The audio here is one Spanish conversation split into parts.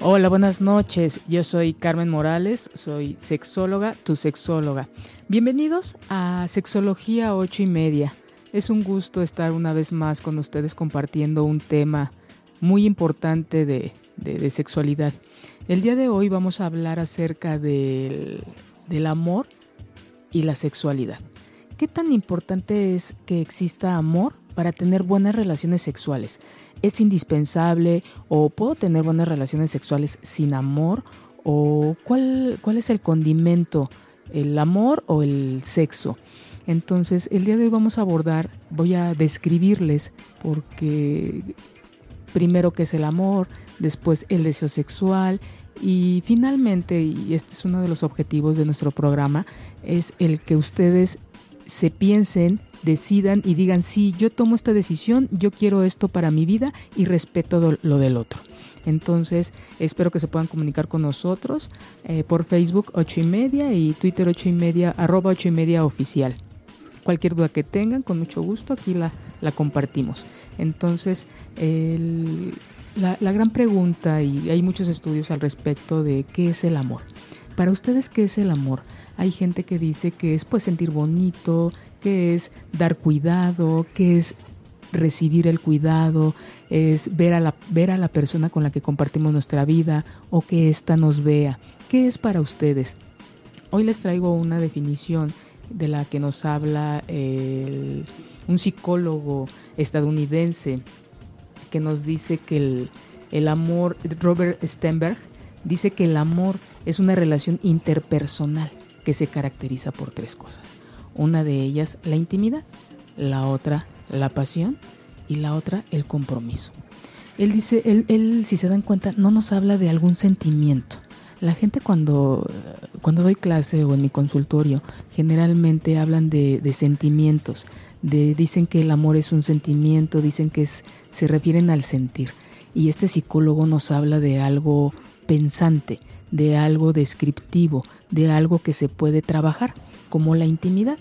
Hola, buenas noches. Yo soy Carmen Morales, soy sexóloga, tu sexóloga. Bienvenidos a Sexología 8 y media. Es un gusto estar una vez más con ustedes compartiendo un tema muy importante de, sexualidad. El día de hoy vamos a hablar acerca del, del amor y la sexualidad. ¿Qué tan importante es que exista amor para tener buenas relaciones sexuales? ¿Es indispensable o puedo tener buenas relaciones sexuales sin amor? ¿O cuál, cuál es el condimento? ¿El amor o el sexo? Entonces, el día de hoy vamos a abordar, voy a describirles porque primero qué es el amor, después el deseo sexual y finalmente, y este es uno de los objetivos de nuestro programa, es el que ustedes se piensen, decidan y digan, sí, yo tomo esta decisión, yo quiero esto para mi vida y respeto lo del otro. Entonces, espero que se puedan comunicar con nosotros eh, por Facebook 8 y media y Twitter 8 y media, arroba 8 y media oficial. Cualquier duda que tengan, con mucho gusto, aquí la, la compartimos. Entonces, la, la gran pregunta, y hay muchos estudios al respecto de qué es el amor. Para ustedes, ¿qué es el amor? Hay gente que dice que es pues sentir bonito, que es dar cuidado, que es recibir el cuidado, es ver a la, ver a la persona con la que compartimos nuestra vida o que ésta nos vea. ¿Qué es para ustedes? Hoy les traigo una definición de la que nos habla un psicólogo estadounidense que nos dice que el, el amor, Robert Stenberg, dice que el amor es una relación interpersonal que se caracteriza por tres cosas. Una de ellas la intimidad, la otra la pasión y la otra el compromiso. Él dice, él, si se dan cuenta, no nos habla de algún sentimiento. La gente cuando, cuando doy clase o en mi consultorio, generalmente hablan de, sentimientos, de, dicen que el amor es un sentimiento, dicen que es, se refieren al sentir. Y este psicólogo nos habla de algo pensante, de algo descriptivo, de algo que se puede trabajar, como la intimidad.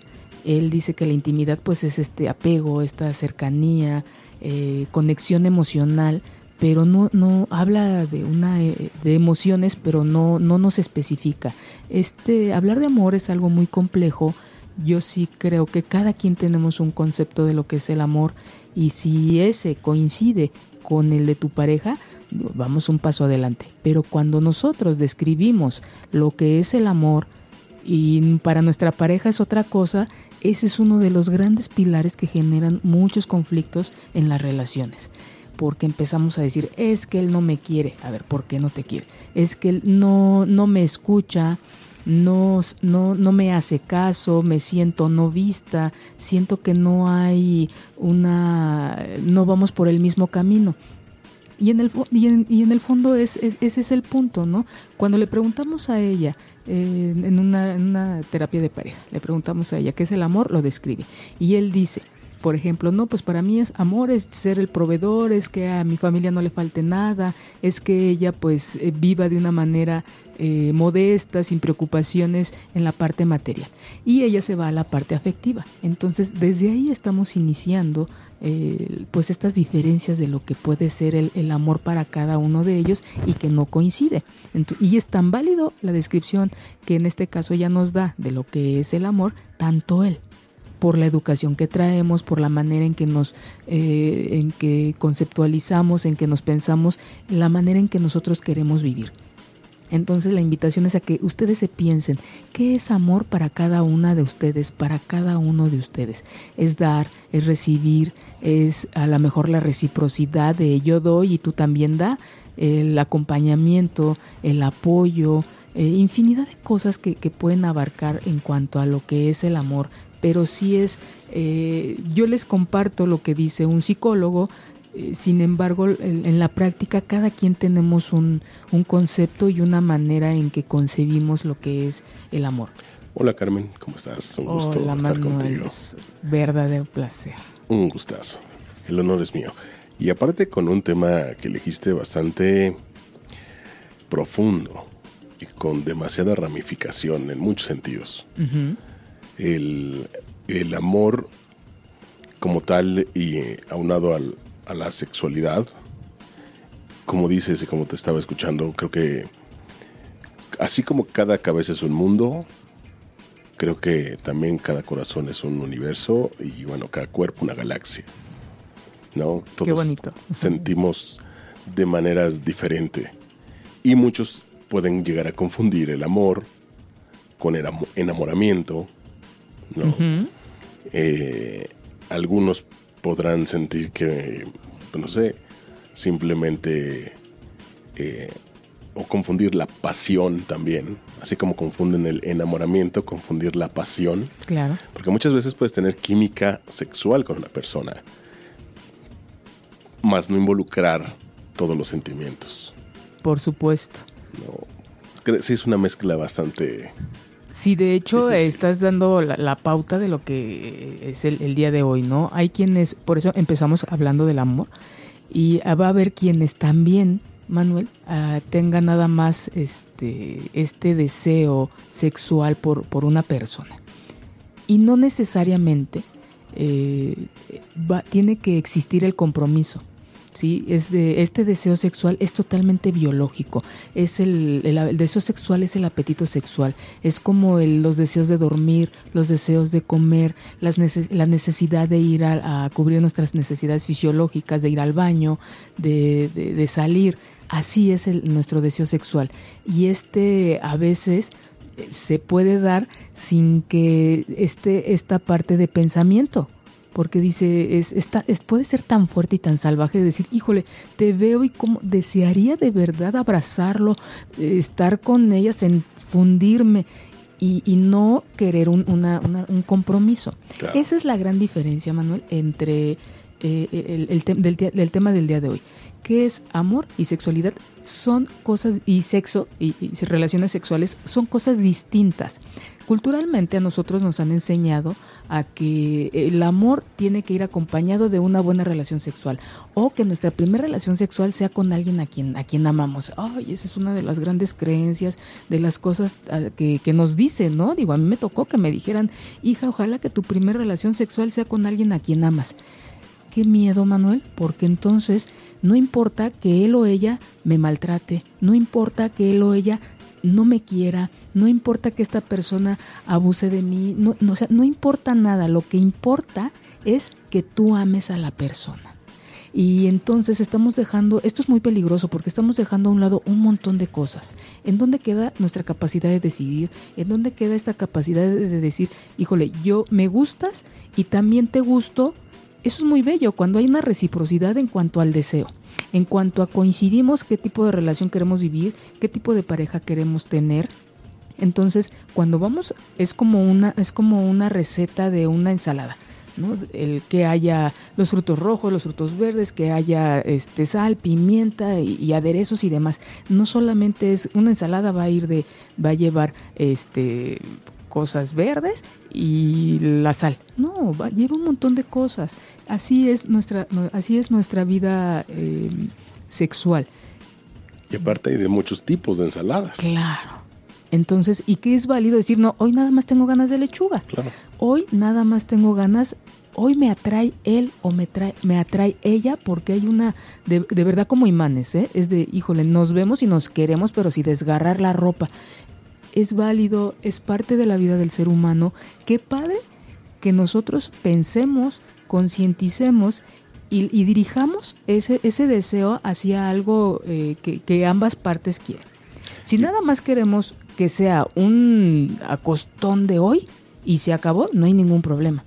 Él dice que la intimidad pues es este apego, esta cercanía, eh, conexión emocional, pero no, no habla de una eh, de emociones, pero no, no nos especifica. Este, hablar de amor es algo muy complejo. Yo sí creo que cada quien tenemos un concepto de lo que es el amor y si ese coincide con el de tu pareja, vamos un paso adelante. Pero cuando nosotros describimos lo que es el amor y para nuestra pareja es otra cosa, ese es uno de los grandes pilares que generan muchos conflictos en las relaciones. Porque empezamos a decir, es que él no me quiere. A ver, ¿por qué no te quiere? Es que él no, no me escucha, no, no, no me hace caso, me siento no vista, siento que no hay una, no vamos por el mismo camino. Y en el, y en, el fondo es, ese es el punto, ¿no? Cuando le preguntamos a ella en, una, en una terapia de pareja, le preguntamos a ella qué es el amor, lo describe. Y él dice, por ejemplo, no, pues para mí es amor, es ser el proveedor, es que a mi familia no le falte nada, es que ella pues eh, viva de una manera eh, modesta, sin preocupaciones en la parte material. Y ella se va a la parte afectiva. Entonces, desde ahí estamos iniciando eh, pues estas diferencias de lo que puede ser el, amor para cada uno de ellos y que no coincide. y es tan válido la descripción que en este caso ya nos da de lo que es el amor, tanto él por la educación que traemos, por la manera en que nos, eh, en que conceptualizamos, en que nos pensamos, la manera en que nosotros queremos vivir. Entonces la invitación es a que ustedes se piensen, ¿qué es amor para cada una de ustedes, para cada uno de ustedes? Es dar, es recibir, es a lo mejor la reciprocidad de yo doy y tú también da, el acompañamiento, el apoyo, eh, infinidad de cosas que, pueden abarcar en cuanto a lo que es el amor. Pero si es, eh, yo les comparto lo que dice un psicólogo, eh, sin embargo, en, la práctica cada quien tenemos un, concepto y una manera en que concebimos lo que es el amor. Hola Carmen, ¿cómo estás? Un gusto estar contigo. verdadero placer. Un gustazo. El honor es mío. Y aparte con un tema que elegiste bastante profundo y con demasiada ramificación en muchos sentidos. el, el amor como tal y aunado al, a la sexualidad como dices y como te estaba escuchando, creo que así como cada cabeza es un mundo, creo que también cada corazón es un universo y bueno, cada cuerpo una galaxia. ¿No? Todos Qué bonito. sentimos de maneras diferentes. Y muchos pueden llegar a confundir el amor con el enamoramiento, ¿no? Eh, algunos podrán sentir que, no sé, simplemente eh, o confundir la pasión también, así como confunden el enamoramiento, confundir la pasión. Claro. Porque muchas veces puedes tener química sexual con una persona, más no involucrar todos los sentimientos. Por supuesto. No, sí es una mezcla bastante... Sí, de hecho estás dando la, pauta de lo que es el, el día de hoy, ¿no? Hay quienes, por eso empezamos hablando del amor, y va a haber quienes también Manuel, uh, tenga nada más este, este deseo sexual por, por una persona. Y no necesariamente eh, va, tiene que existir el compromiso. ¿Sí? Este deseo sexual es totalmente biológico. Es el, el, deseo sexual es el apetito sexual. Es como los deseos de dormir, los deseos de comer, las la necesidad de ir a, cubrir nuestras necesidades fisiológicas, de ir al baño, de, de, salir. Así es el, nuestro deseo sexual. Y este a veces eh, se puede dar sin que esté esta parte de pensamiento porque dice, es, es, puede ser tan fuerte y tan salvaje de decir, híjole, te veo y como desearía de verdad abrazarlo, eh, estar con ellas, fundirme y, y no querer un, una, un compromiso. Esa es la gran diferencia, Manuel, entre eh, el, el, del, tema del día de hoy. ¿Qué es amor y sexualidad? Son cosas, y sexo y, y relaciones sexuales son cosas distintas. Culturalmente a nosotros nos han enseñado a que el amor tiene que ir acompañado de una buena relación sexual o que nuestra primera relación sexual sea con alguien a quien a quien amamos. Ay, esa es una de las grandes creencias, de las cosas ah, que, que nos dicen, ¿no? Digo, a mí me tocó que me dijeran, hija, ojalá que tu primera relación sexual sea con alguien a quien amas. Qué miedo, Manuel, porque entonces no importa que él o ella me maltrate, no importa que él o ella no me quiera, no importa que esta persona abuse de mí, no, no, no importa nada, lo que importa es que tú ames a la persona. Y entonces estamos dejando, esto es muy peligroso porque estamos dejando a un lado un montón de cosas. ¿En dónde queda nuestra capacidad de decidir? ¿En dónde queda esta capacidad de, de decir, híjole, yo me gustas y también te gusto? Eso es muy bello cuando hay una reciprocidad en cuanto al deseo en cuanto a coincidimos qué tipo de relación queremos vivir, qué tipo de pareja queremos tener. Entonces, cuando vamos es como una es como una receta de una ensalada. ¿no? El que haya los frutos rojos, los frutos verdes, que haya este sal, pimienta y, y, aderezos y demás. No solamente es una ensalada va a ir de va a llevar este cosas verdes y la sal. No, lleva un montón de cosas. Así es nuestra, así es nuestra vida eh, sexual. Y aparte hay de muchos tipos de ensaladas. Claro. Entonces, ¿y qué es válido decir? No, hoy nada más tengo ganas de lechuga. Claro. Hoy nada más tengo ganas, hoy me atrae él o me, trae, me atrae ella porque hay una, de, de verdad como imanes, ¿eh? Es de, híjole, nos vemos y nos queremos, pero si desgarrar la ropa es válido, es parte de la vida del ser humano. Qué padre que nosotros pensemos, concienticemos y, dirijamos ese, ese deseo hacia algo eh, que, ambas partes quieren. Si nada más queremos que sea un acostón de hoy y se acabó, no hay ningún problema.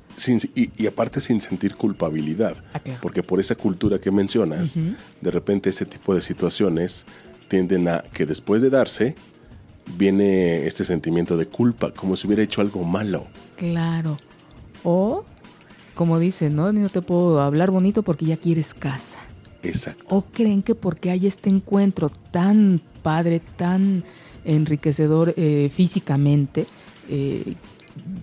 y, aparte sin sentir culpabilidad, ah, porque por esa cultura que mencionas, de repente ese tipo de situaciones tienden a que después de darse, viene este sentimiento de culpa, como si hubiera hecho algo malo. Claro. O, como dicen, ¿no? No te puedo hablar bonito porque ya quieres casa. Exacto. O creen que porque hay este encuentro tan padre, tan enriquecedor eh, físicamente, eh,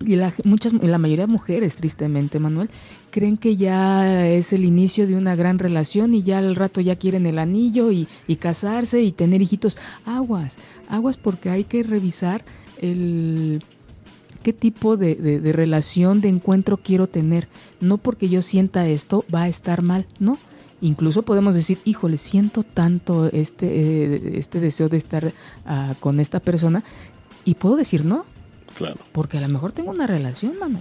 y la, muchas, la mayoría de mujeres, tristemente, Manuel, creen que ya es el inicio de una gran relación y ya al rato ya quieren el anillo y, y casarse y tener hijitos. Aguas, aguas porque hay que revisar el qué tipo de, de, relación, de encuentro quiero tener. No porque yo sienta esto va a estar mal, no. Incluso podemos decir, híjole, siento tanto este, eh, este deseo de estar ah, con esta persona y puedo decir no. Claro. Porque a lo mejor tengo una relación, mano.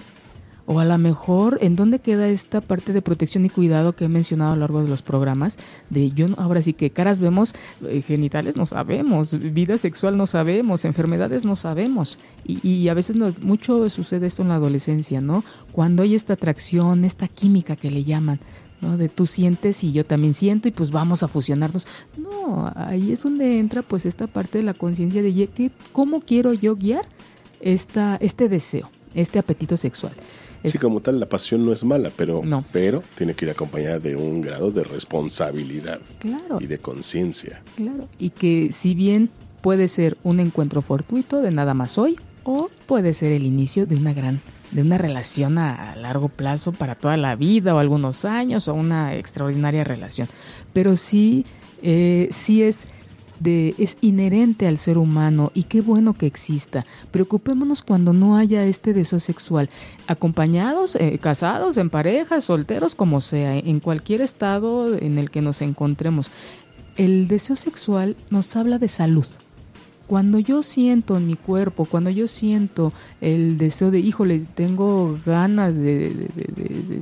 O a lo mejor, ¿en dónde queda esta parte de protección y cuidado que he mencionado a lo largo de los programas? De yo, ahora sí que caras vemos, eh, genitales no sabemos, vida sexual no sabemos, enfermedades no sabemos. Y, a veces mucho sucede esto en la adolescencia, ¿no? Cuando hay esta atracción, esta química que le llaman. ¿no? De tú sientes y yo también siento y pues vamos a fusionarnos. No, ahí es donde entra pues esta parte de la conciencia de ¿qué, cómo quiero yo guiar esta, este deseo, este apetito sexual. Sí, como tal, la pasión no es mala, pero, pero tiene que ir acompañada de un grado de responsabilidad y de conciencia. Claro, y que si bien puede ser un encuentro fortuito de nada más hoy, o puede ser el inicio de una gran de una relación a, largo plazo para toda la vida o algunos años o una extraordinaria relación. Pero sí, eh, sí es es inherente al ser humano y qué bueno que exista. Preocupémonos cuando no haya este deseo sexual, acompañados, eh, casados, en parejas, solteros, como sea, en cualquier estado en el que nos encontremos. El deseo sexual nos habla de salud. Cuando yo siento en mi cuerpo, cuando yo siento el deseo de, híjole, tengo ganas de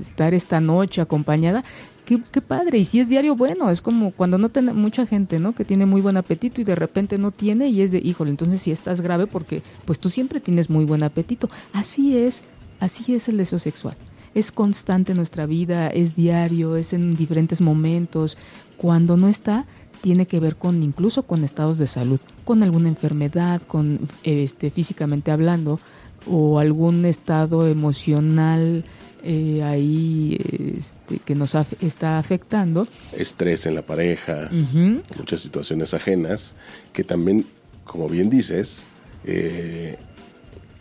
estar esta noche acompañada, qué, padre. Y si es diario, bueno, es como cuando no tiene mucha gente, ¿no? Que tiene muy buen apetito y de repente no tiene y es de, híjole, entonces si estás grave porque pues tú siempre tienes muy buen apetito. Así es, así es el deseo sexual. Es constante en nuestra vida, es diario, es en diferentes momentos. Cuando no está, tiene que ver con incluso con estados de salud, con alguna enfermedad, con este físicamente hablando o algún estado emocional eh, ahí este, que nos está afectando. Estrés en la pareja, muchas situaciones ajenas, que también, como bien dices, eh,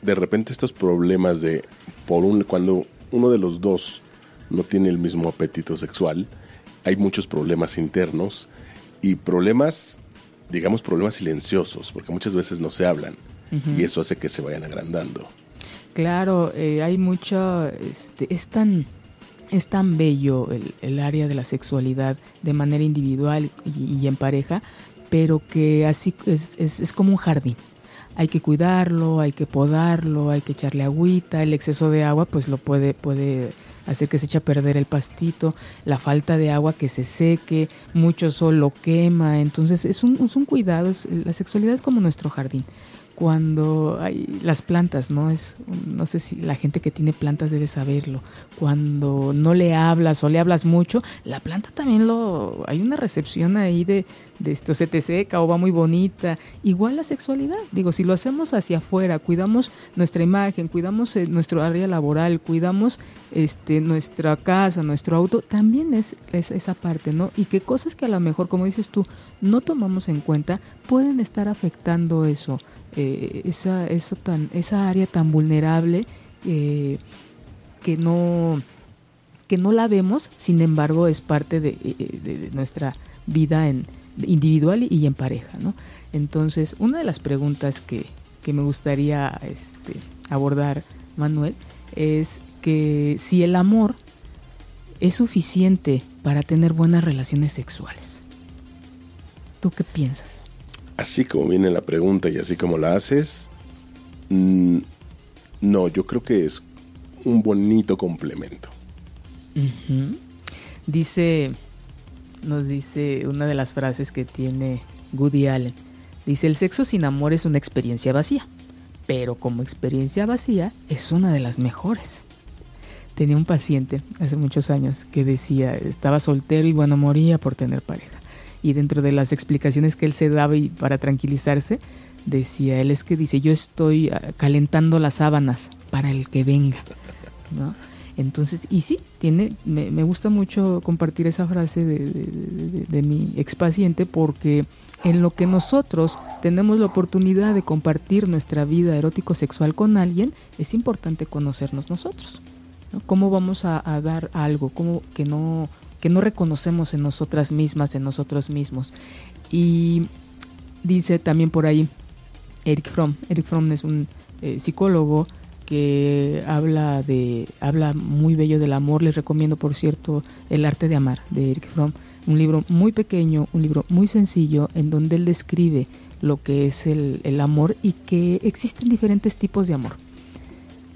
de repente estos problemas de, por un, cuando uno de los dos no tiene el mismo apetito sexual, hay muchos problemas internos y problemas, digamos, problemas silenciosos, porque muchas veces no se hablan y eso hace que se vayan agrandando. Claro, eh, hay mucho, este, es tan, es tan bello el, área de la sexualidad de manera individual y, en pareja, pero que así es, es, como un jardín. Hay que cuidarlo, hay que podarlo, hay que echarle agüita, el exceso de agua pues lo puede, puede hacer que se eche a perder el pastito, la falta de agua que se seque, mucho sol lo quema, entonces es un, es un cuidado, la sexualidad es como nuestro jardín cuando hay las plantas, ¿no? Es, no sé si la gente que tiene plantas debe saberlo. Cuando no le hablas o le hablas mucho, la planta también lo, hay una recepción ahí de, de esto se te seca o va muy bonita. Igual la sexualidad, digo, si lo hacemos hacia afuera, cuidamos nuestra imagen, cuidamos eh, nuestro área laboral, cuidamos este, nuestra casa, nuestro auto, también es, es esa parte, ¿no? Y que cosas que a lo mejor, como dices tú, no tomamos en cuenta, pueden estar afectando eso eh, esa, eso tan, esa área tan vulnerable eh, que, no, que no la vemos, sin embargo es parte de, eh, nuestra vida en, individual y en pareja. ¿no? Entonces, una de las preguntas que, que me gustaría este, abordar, Manuel, es que si el amor es suficiente para tener buenas relaciones sexuales. ¿Tú qué piensas? Así como viene la pregunta y así como la haces, mm, no, yo creo que es un bonito complemento. Dice, nos dice una de las frases que tiene Goody Allen. Dice, el sexo sin amor es una experiencia vacía, pero como experiencia vacía es una de las mejores. Tenía un paciente hace muchos años que decía, estaba soltero y bueno, moría por tener pareja y dentro de las explicaciones que él se daba y para tranquilizarse, decía, él es que dice, yo estoy ah, calentando las sábanas para el que venga, ¿no? Entonces, y sí, tiene, me, gusta mucho compartir esa frase de, de, de, mi expaciente porque en lo que nosotros tenemos la oportunidad de compartir nuestra vida erótico-sexual con alguien, es importante conocernos nosotros. ¿no? ¿Cómo vamos a, dar algo? ¿Cómo que no que no reconocemos en nosotras mismas, en nosotros mismos. Y dice también por ahí Eric Fromm. Eric Fromm es un eh, psicólogo que habla de habla muy bello del amor. Les recomiendo, por cierto, El arte de amar de Eric Fromm. un libro muy pequeño, un libro muy sencillo, en donde él describe lo que es el, el amor y que existen diferentes tipos de amor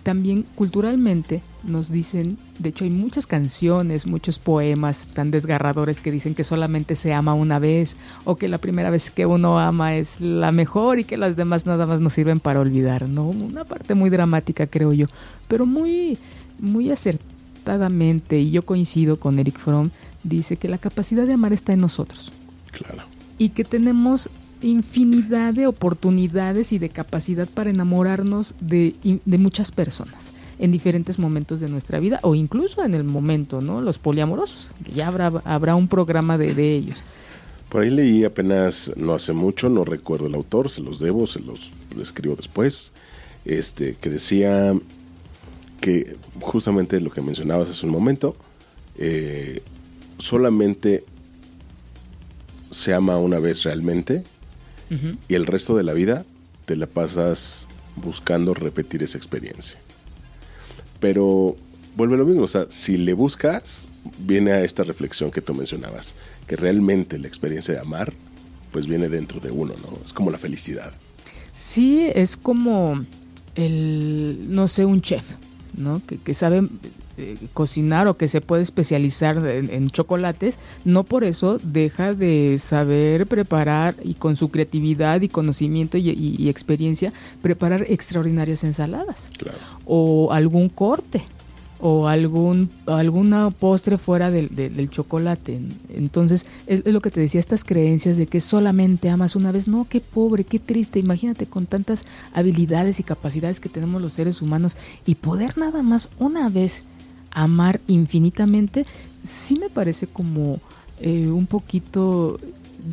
también culturalmente nos dicen, de hecho hay muchas canciones, muchos poemas tan desgarradores que dicen que solamente se ama una vez o que la primera vez que uno ama es la mejor y que las demás nada más nos sirven para olvidar, ¿no? Una parte muy dramática creo yo, pero muy, muy acertadamente, y yo coincido con Eric Fromm, dice que la capacidad de amar está en nosotros. Claro. Y que tenemos infinidad de oportunidades y de capacidad para enamorarnos de, de, muchas personas en diferentes momentos de nuestra vida o incluso en el momento, ¿no? Los poliamorosos, que ya habrá, habrá un programa de, de ellos. Por ahí leí apenas no hace mucho, no recuerdo el autor, se los debo, se los escribo después, este, que decía que justamente lo que mencionabas hace un momento, eh, solamente se ama una vez realmente y el resto de la vida te la pasas buscando repetir esa experiencia. Pero vuelve lo mismo, o sea, si le buscas, viene a esta reflexión que tú mencionabas, que realmente la experiencia de amar, pues viene dentro de uno, ¿no? Es como la felicidad. Sí, es como el, no sé, un chef, ¿no? Que, que sabe eh, cocinar o que se puede especializar en, chocolates, no por eso deja de saber preparar y con su creatividad y conocimiento y, experiencia preparar extraordinarias ensaladas. O algún corte o algún alguna postre fuera del, chocolate. Entonces, es, lo que te decía, estas creencias de que solamente amas una vez, no, qué pobre, qué triste, imagínate con tantas habilidades y capacidades que tenemos los seres humanos y poder nada más una vez amar infinitamente, sí me parece como eh, un poquito...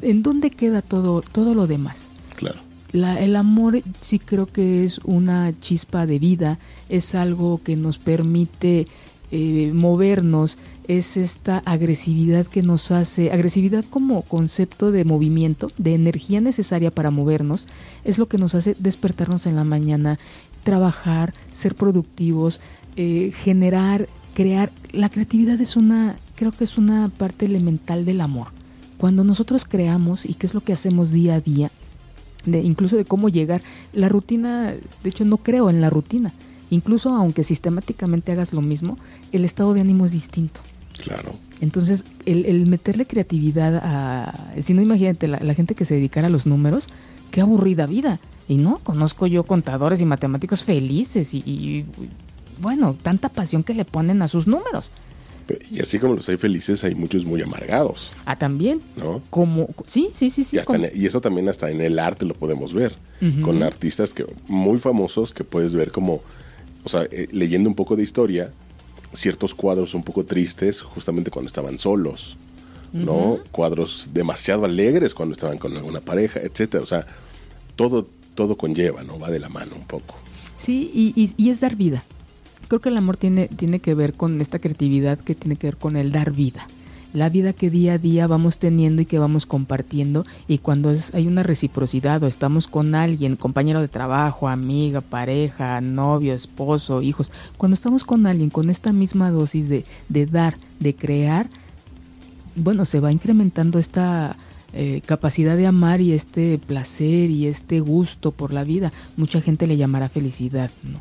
¿En dónde queda todo, todo lo demás? Claro. La, el amor sí creo que es una chispa de vida, es algo que nos permite eh, movernos, es esta agresividad que nos hace, agresividad como concepto de movimiento, de energía necesaria para movernos, es lo que nos hace despertarnos en la mañana, trabajar, ser productivos, eh, generar crear, la creatividad es una, creo que es una parte elemental del amor. Cuando nosotros creamos, y qué es lo que hacemos día a día, de, incluso de cómo llegar, la rutina, de hecho no creo en la rutina, incluso aunque sistemáticamente hagas lo mismo, el estado de ánimo es distinto. Claro. Entonces, el, meterle creatividad a, si no imagínate, la, gente que se dedicara a los números, qué aburrida vida. Y no, conozco yo contadores y matemáticos felices y bueno, tanta pasión que le ponen a sus números. Y así como los hay felices, hay muchos muy amargados. Ah, también. ¿No? Como, sí, sí, sí, sí. Y, eso también hasta en el arte lo podemos ver. Con artistas que muy famosos que puedes ver como, o sea, eh, leyendo un poco de historia, ciertos cuadros un poco tristes justamente cuando estaban solos. ¿No? Cuadros demasiado alegres cuando estaban con alguna pareja, etcétera. O sea, todo, todo conlleva, ¿no? Va de la mano un poco. Sí, y, y es dar vida creo que el amor tiene, tiene que ver con esta creatividad que tiene que ver con el dar vida. La vida que día a día vamos teniendo y que vamos compartiendo y cuando es, hay una reciprocidad o estamos con alguien, compañero de trabajo, amiga, pareja, novio, esposo, hijos, cuando estamos con alguien con esta misma dosis de, de dar, de crear, bueno, se va incrementando esta eh, capacidad de amar y este placer y este gusto por la vida. Mucha gente le llamará felicidad, ¿no?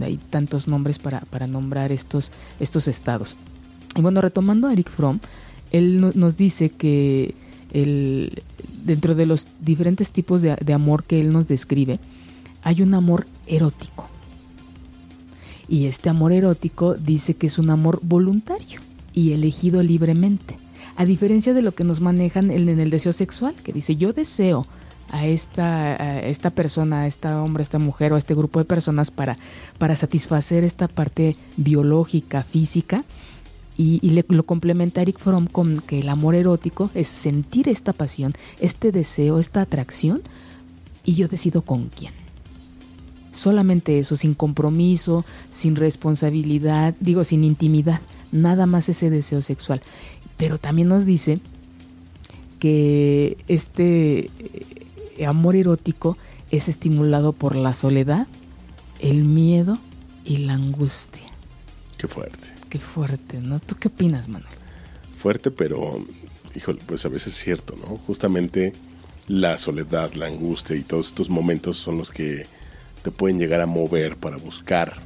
Hay tantos nombres para, para nombrar estos, estos estados. Y bueno, retomando a Eric Fromm, él nos dice que el, dentro de los diferentes tipos de, de amor que él nos describe, hay un amor erótico. Y este amor erótico dice que es un amor voluntario y elegido libremente. A diferencia de lo que nos manejan en el deseo sexual, que dice yo deseo a esta, esta persona, a esta hombre, a esta mujer o a este grupo de personas para, para satisfacer esta parte biológica, física. Y, lo complementa Eric Fromm con que el amor erótico es sentir esta pasión, este deseo, esta atracción, y yo decido con quién. Solamente eso, sin compromiso, sin responsabilidad, digo, sin intimidad, nada más ese deseo sexual. Pero también nos dice que este amor erótico es estimulado por la soledad, el miedo y la angustia. Qué fuerte. Qué fuerte, ¿no? ¿Tú qué opinas, Manuel? Fuerte, pero híjole, pues a veces es cierto, ¿no? Justamente la soledad, la angustia y todos estos momentos son los que te pueden llegar a mover para buscar,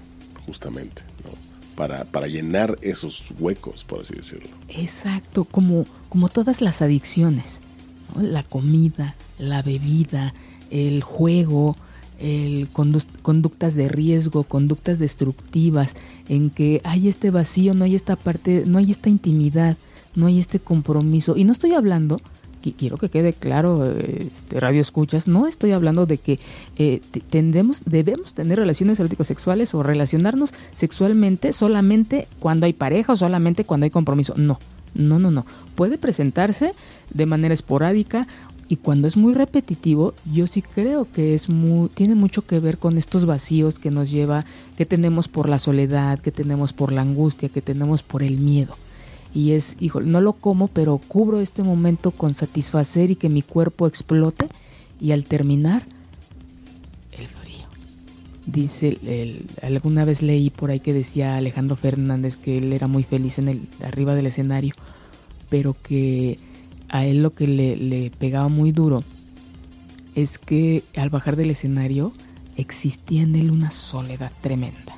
justamente, ¿no? Para, para llenar esos huecos, por así decirlo. Exacto, como, como todas las adicciones, la comida, la bebida, el juego, el conductas de riesgo, conductas destructivas, en que hay este vacío, no hay esta parte, no hay esta intimidad, no hay este compromiso. Y no estoy hablando, quiero que quede claro, este, radio escuchas, no estoy hablando de que eh, tendemos, debemos tener relaciones eróticos sexuales o relacionarnos sexualmente solamente cuando hay pareja o solamente cuando hay compromiso. No, no, no, no. Puede presentarse de manera esporádica y cuando es muy repetitivo, yo sí creo que es muy, tiene mucho que ver con estos vacíos que nos lleva, que tenemos por la soledad, que tenemos por la angustia, que tenemos por el miedo. Y es, hijo, no lo como, pero cubro este momento con satisfacer y que mi cuerpo explote. Y al terminar. Dice, alguna vez leí por ahí que decía Alejandro Fernández que él era muy feliz en el arriba del escenario, pero que a él lo que le, pegaba muy duro es que al bajar del escenario existía en él una soledad tremenda.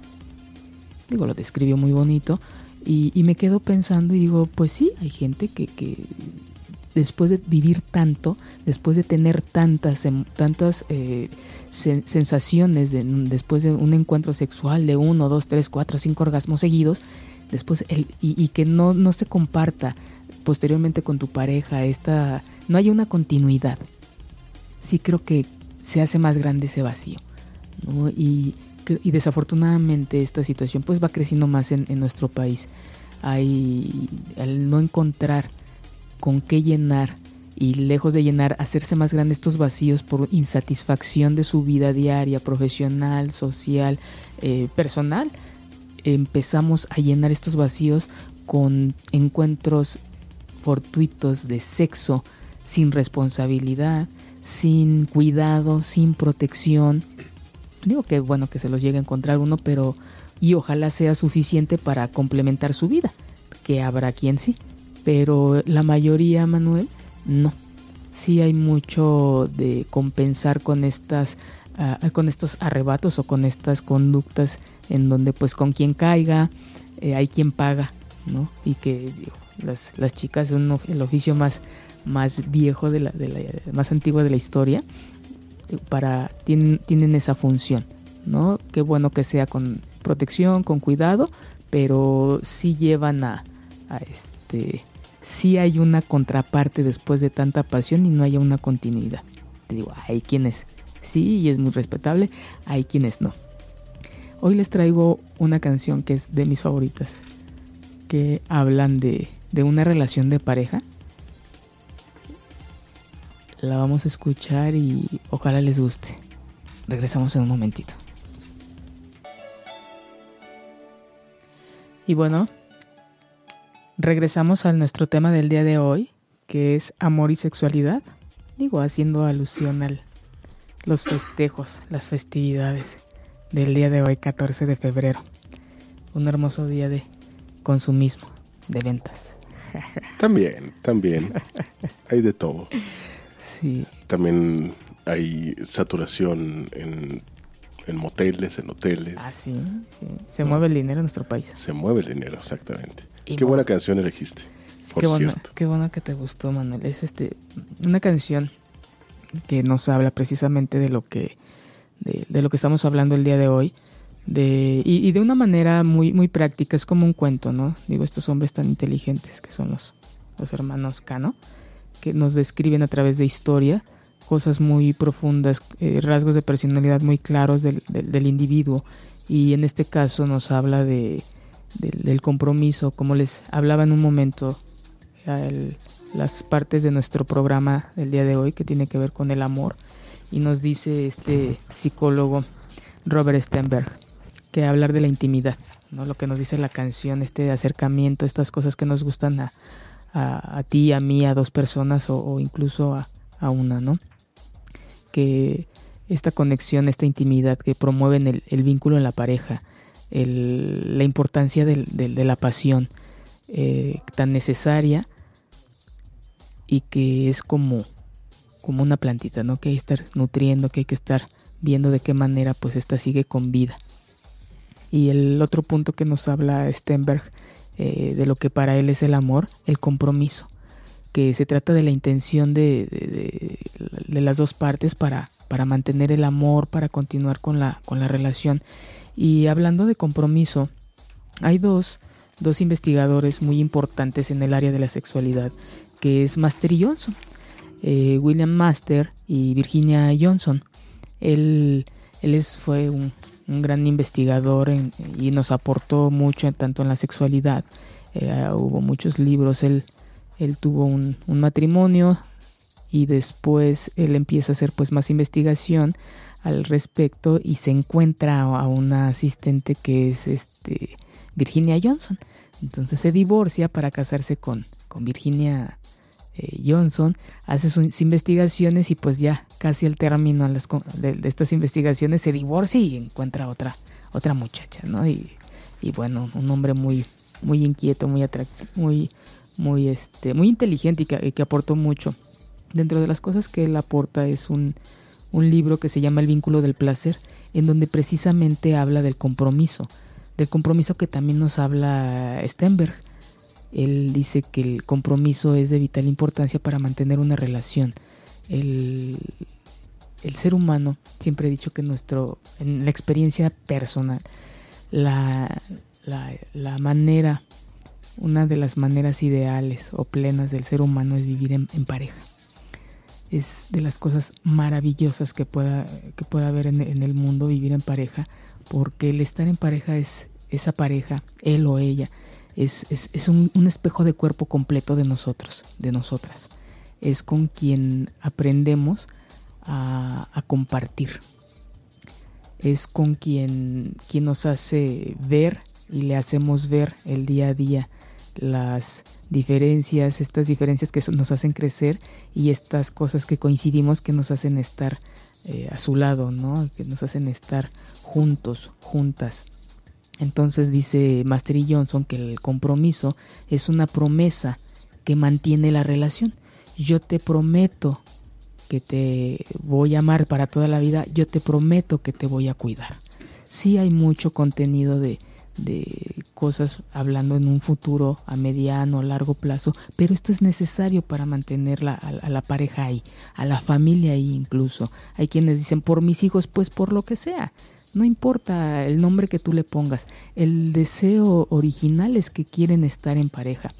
Digo, lo describió muy bonito y, me quedo pensando y digo, pues sí, hay gente que, que después de vivir tanto, después de tener tantas, em, tantas eh, sensaciones, después de un encuentro sexual de uno, dos, tres, cuatro, cinco orgasmos seguidos, después el, y, y, que no, no se comparta posteriormente con tu pareja, esta, no hay una continuidad. Sí creo que se hace más grande ese vacío. Y, desafortunadamente esta situación pues va creciendo más en, nuestro país. Hay, al no encontrar con qué llenar y lejos de llenar, hacerse más grandes estos vacíos por insatisfacción de su vida diaria, profesional, social, eh, personal, empezamos a llenar estos vacíos con encuentros fortuitos de sexo sin responsabilidad, sin cuidado, sin protección. Digo que bueno que se los llegue a encontrar uno, pero y ojalá sea suficiente para complementar su vida, que habrá quien sí, pero la mayoría, Manuel, no. Sí hay mucho de compensar con estas ah, con estos arrebatos o con estas conductas en donde pues con quien caiga eh, hay quien paga, ¿no? Y que las, las chicas son el oficio más, más viejo, de la, más antiguo de la historia, para, tienen, tienen esa función, ¿no? Qué bueno que sea con protección, con cuidado, pero sí llevan a, a este, sí hay una contraparte después de tanta pasión y no haya una continuidad. Te digo, hay quienes sí y es muy respetable, hay quienes no. Hoy les traigo una canción que es de mis favoritas, que hablan de, de una relación de pareja. La vamos a escuchar y ojalá les guste. Regresamos en un momentito. Y bueno, regresamos a nuestro tema del día de hoy, que es amor y sexualidad. Digo, haciendo alusión a los festejos, las festividades del día de hoy, 14 de febrero. Un hermoso día de consumismo, de ventas. También, también. Hay de todo. Sí. También hay saturación en, moteles, en hoteles. Ah, sí, Se mueve el dinero en nuestro país. Se mueve el dinero, exactamente. Qué buena canción elegiste. Por qué, bueno, qué bueno que te gustó, Manuel. Es este una canción que nos habla precisamente de lo que de lo que estamos hablando el día de hoy de, y, de una manera muy, muy práctica, es como un cuento, ¿no? Digo, estos hombres tan inteligentes que son los, los hermanos Cano, que nos describen a través de historia cosas muy profundas, eh, rasgos de personalidad muy claros del, del, individuo. Y en este caso nos habla de, del compromiso, como les hablaba en un momento, las partes de nuestro programa del día de hoy que tiene que ver con el amor. Y nos dice este psicólogo Robert Stenberg que hablar de la intimidad, ¿no? Lo que nos dice la canción, este acercamiento, estas cosas que nos gustan a, a, ti, a mí, a dos personas o, incluso a, a, una, ¿no? Que esta conexión, esta intimidad que promueven el, el vínculo en la pareja, la importancia del, de la pasión eh, tan necesaria y que es como, una plantita. Que hay que estar nutriendo, que hay que estar viendo de qué manera pues esta sigue con vida. Y el otro punto que nos habla Stenberg eh, de lo que para él es el amor, el compromiso, que se trata de la intención de, de, las dos partes para, para mantener el amor, para continuar con la, con la relación. Y hablando de compromiso, hay dos, dos investigadores muy importantes en el área de la sexualidad, que es Master y Johnson, eh, William Master y Virginia Johnson. Él, él es, fue un, un gran investigador y nos aportó mucho tanto en la sexualidad. Eh, hubo muchos libros, él, él tuvo un, matrimonio y después él empieza a hacer pues más investigación al respecto y se encuentra a una asistente que es este Virginia Johnson. Entonces se divorcia para casarse con, con Virginia eh, Johnson, hace sus investigaciones y pues ya casi al término de, estas investigaciones se divorcia y encuentra otra, otra muchacha, ¿no? Y, bueno, un hombre muy, muy inquieto, muy atractivo, muy, muy, este, muy inteligente y que, aportó mucho. Dentro de las cosas que él aporta es un, un libro que se llama El vínculo del placer, en donde precisamente habla del compromiso, del compromiso que también nos habla Stenberg, él dice que el compromiso es de vital importancia para mantener una relación. El, ser humano, siempre he dicho que nuestro, en la experiencia personal, la, la, manera, una de las maneras ideales o plenas del ser humano es vivir en, pareja. Es de las cosas maravillosas que pueda, que pueda haber en, en el mundo vivir en pareja, porque el estar en pareja es esa pareja, él o ella, es, un, espejo de cuerpo completo de nosotros, de nosotras. Es con quien aprendemos a, compartir. Es con quien, quien nos hace ver y le hacemos ver el día a día las diferencias, estas diferencias que nos hacen crecer y estas cosas que coincidimos que nos hacen estar eh, a su lado, ¿no? Que nos hacen estar juntos, juntas. Entonces dice Master y Johnson que el compromiso es una promesa que mantiene la relación. Yo te prometo que te voy a amar para toda la vida, yo te prometo que te voy a cuidar. Sí hay mucho contenido de, cosas hablando en un futuro a mediano, largo plazo, pero esto es necesario para mantener a, a, la pareja ahí, a la familia ahí incluso. Hay quienes dicen por mis hijos, pues por lo que sea. No importa el nombre que tú le pongas, el deseo original es que quieren estar en pareja.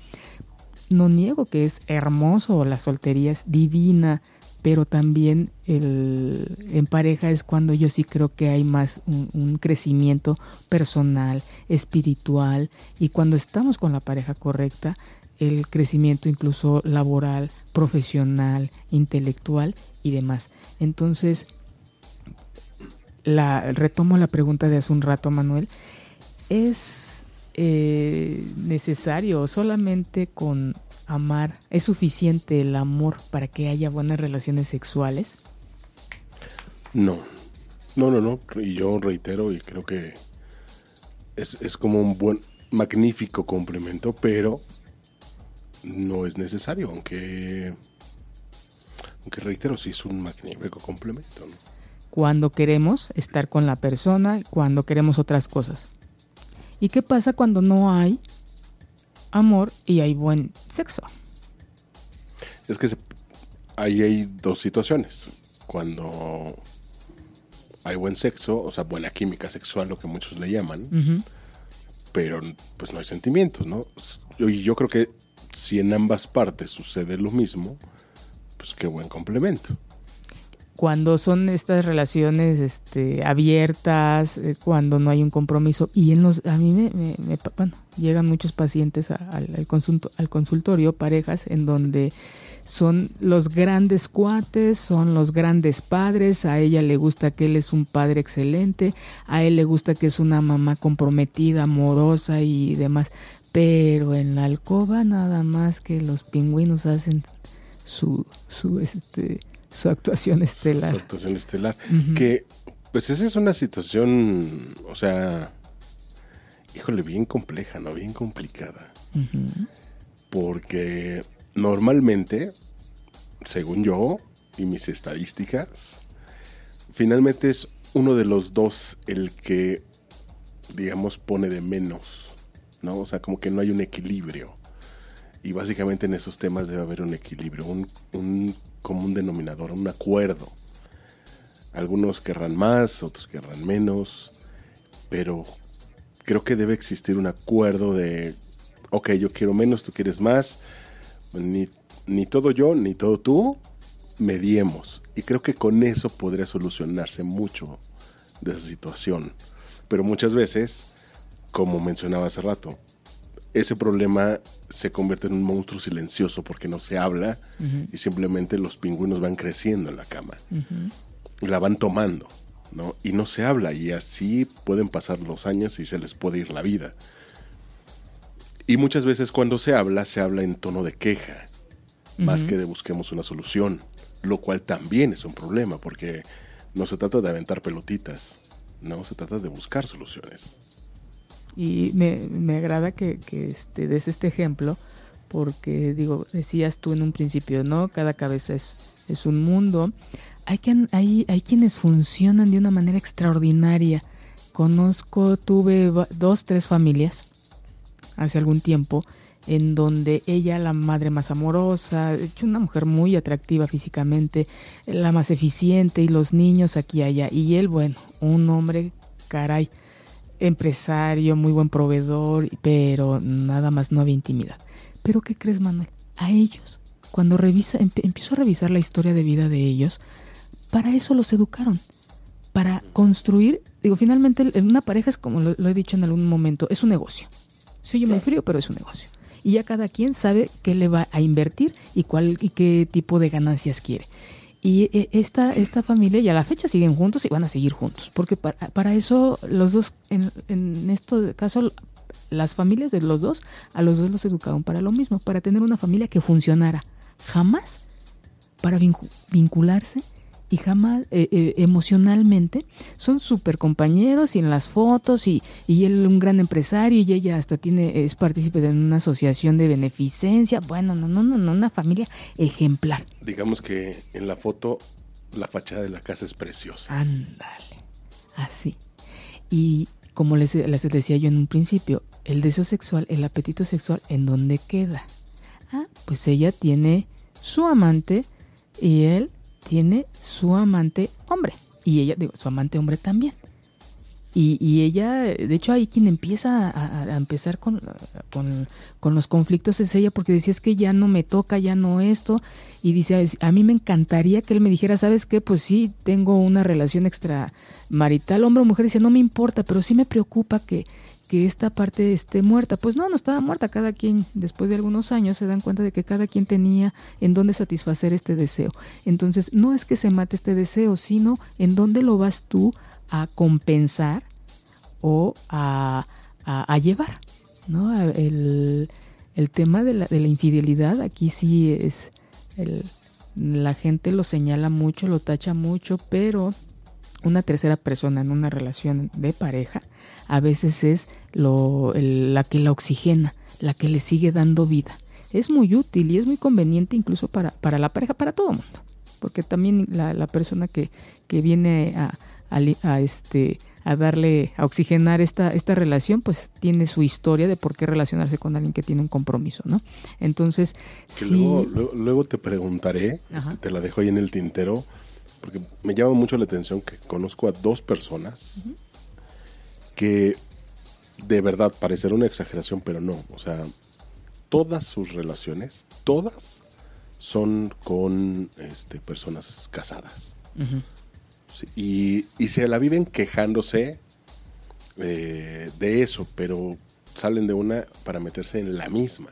No niego que es hermoso, la soltería es divina, pero también el, en pareja es cuando yo sí creo que hay más un, crecimiento personal, espiritual, y cuando estamos con la pareja correcta, el crecimiento incluso laboral, profesional, intelectual y demás. Entonces, la, retomo la pregunta de hace un rato, Manuel. ¿Es eh, necesario solamente con amar, es suficiente el amor para que haya buenas relaciones sexuales? No, no, no, no. Y yo reitero y creo que es, es como un buen, magnífico complemento, pero no es necesario, aunque, aunque reitero, sí es un magnífico complemento. ¿no? cuando queremos estar con la persona, cuando queremos otras cosas. ¿Y qué pasa cuando no hay amor y hay buen sexo? Es que ahí hay dos situaciones. Cuando hay buen sexo, o sea, buena química sexual, lo que muchos le llaman, pero pues no hay sentimientos, ¿no? Y yo creo que si en ambas partes sucede lo mismo, pues qué buen complemento cuando son estas relaciones este, abiertas, eh, cuando no hay un compromiso. Y en los, a mí me, bueno, llegan muchos pacientes al, al consultorio, parejas, en donde son los grandes cuates, son los grandes padres, a ella le gusta que él es un padre excelente, a él le gusta que es una mamá comprometida, amorosa y demás, pero en la alcoba nada más que los pingüinos hacen su, su este, su actuación estelar. Su, actuación estelar. Que, pues esa es una situación, o sea, híjole, bien compleja, ¿no? Bien complicada. Porque normalmente, según yo y mis estadísticas, finalmente es uno de los dos el que, digamos, pone de menos, ¿no? O sea, como que no hay un equilibrio. Y básicamente en esos temas debe haber un equilibrio, un, un común denominador, un acuerdo. Algunos querrán más, otros querrán menos, pero creo que debe existir un acuerdo de, ok, yo quiero menos, tú quieres más, ni, ni todo yo, ni todo tú, mediemos. Y creo que con eso podría solucionarse mucho de esa situación. Pero muchas veces, como mencionaba hace rato, ese problema se convierte en un monstruo silencioso porque no se habla y simplemente los pingüinos van creciendo en la cama. Y la van tomando. ¿no? Y no se habla y así pueden pasar los años y se les puede ir la vida. Y muchas veces cuando se habla, se habla en tono de queja, más que de busquemos una solución, lo cual también es un problema, porque no se trata de aventar pelotitas, no, se trata de buscar soluciones. Y me, me agrada que, que este, des este ejemplo, porque digo, decías tú en un principio, ¿no? Cada cabeza es, es un mundo hay, hay, hay quienes funcionan de una manera extraordinaria. Conozco, tuve dos, tres familias hace algún tiempo en donde ella, la madre más amorosa, una mujer muy atractiva físicamente, la más eficiente y los niños aquí y allá. Y él, bueno, un hombre, caray, empresario, muy buen proveedor, pero nada más no había intimidad. Pero ¿qué crees, Manuel? A ellos, cuando revisa, empiezo a revisar la historia de vida de ellos, para eso los educaron, para construir, digo, finalmente en una pareja es como lo, he dicho en algún momento, es un negocio. Soy yo muy frío, pero es un negocio. Y ya cada quien sabe qué le va a invertir y cuál y qué tipo de ganancias quiere. Y eh, esta, esta familia ya a la fecha siguen juntos y van a seguir juntos, porque para, eso los dos, en, en este caso, las familias de los dos, a los dos los educaron para lo mismo, para tener una familia que funcionara. Jamás para vincularse y jamás eh, eh, emocionalmente son súper compañeros y en las fotos y, y, él un gran empresario y ella hasta tiene es partícipe de una asociación de beneficencia. Bueno no no no no una familia ejemplar. Digamos que en la foto la fachada de la casa es preciosa. Ándale así. Y como les, les decía yo en un principio el deseo sexual el apetito sexual en dónde queda ah pues ella tiene su amante y él tiene su amante hombre. Y ella, digo, su amante hombre también. Y, ella, de hecho, hay quien empieza a, empezar con, con, los conflictos es ella, porque decía es que ya no me toca, ya no esto. Y dice, a mí me encantaría que él me dijera, ¿sabes qué? Pues sí, tengo una relación extramarital, hombre o mujer. Dice, no me importa, pero sí me preocupa que, que esta parte esté muerta. Pues no, no estaba muerta. Cada quien, después de algunos años, se dan cuenta de que cada quien tenía en dónde satisfacer este deseo. Entonces, no es que se mate este deseo, sino en dónde lo vas tú a compensar o a, a, llevar. ¿no? El, el tema de la, de la, infidelidad aquí sí es... El, la gente lo señala mucho, lo tacha mucho, pero una tercera persona en una relación de pareja a veces es lo, la que la oxigena, la que le sigue dando vida. Es muy útil y es muy conveniente incluso para, para la pareja, para todo el mundo. Porque también la, la persona que, que viene a, a, este, a darle, a oxigenar esta, esta relación, pues tiene su historia de por qué relacionarse con alguien que tiene un compromiso, ¿no? Entonces, luego, luego, te preguntaré, te la dejo ahí en el tintero, porque me llama mucho la atención que conozco a dos personas que de verdad parecerá una exageración, pero no. O sea, todas sus relaciones, todas son con este, personas casadas. y, se la viven quejándose eh, de eso, pero salen de una para meterse en la misma.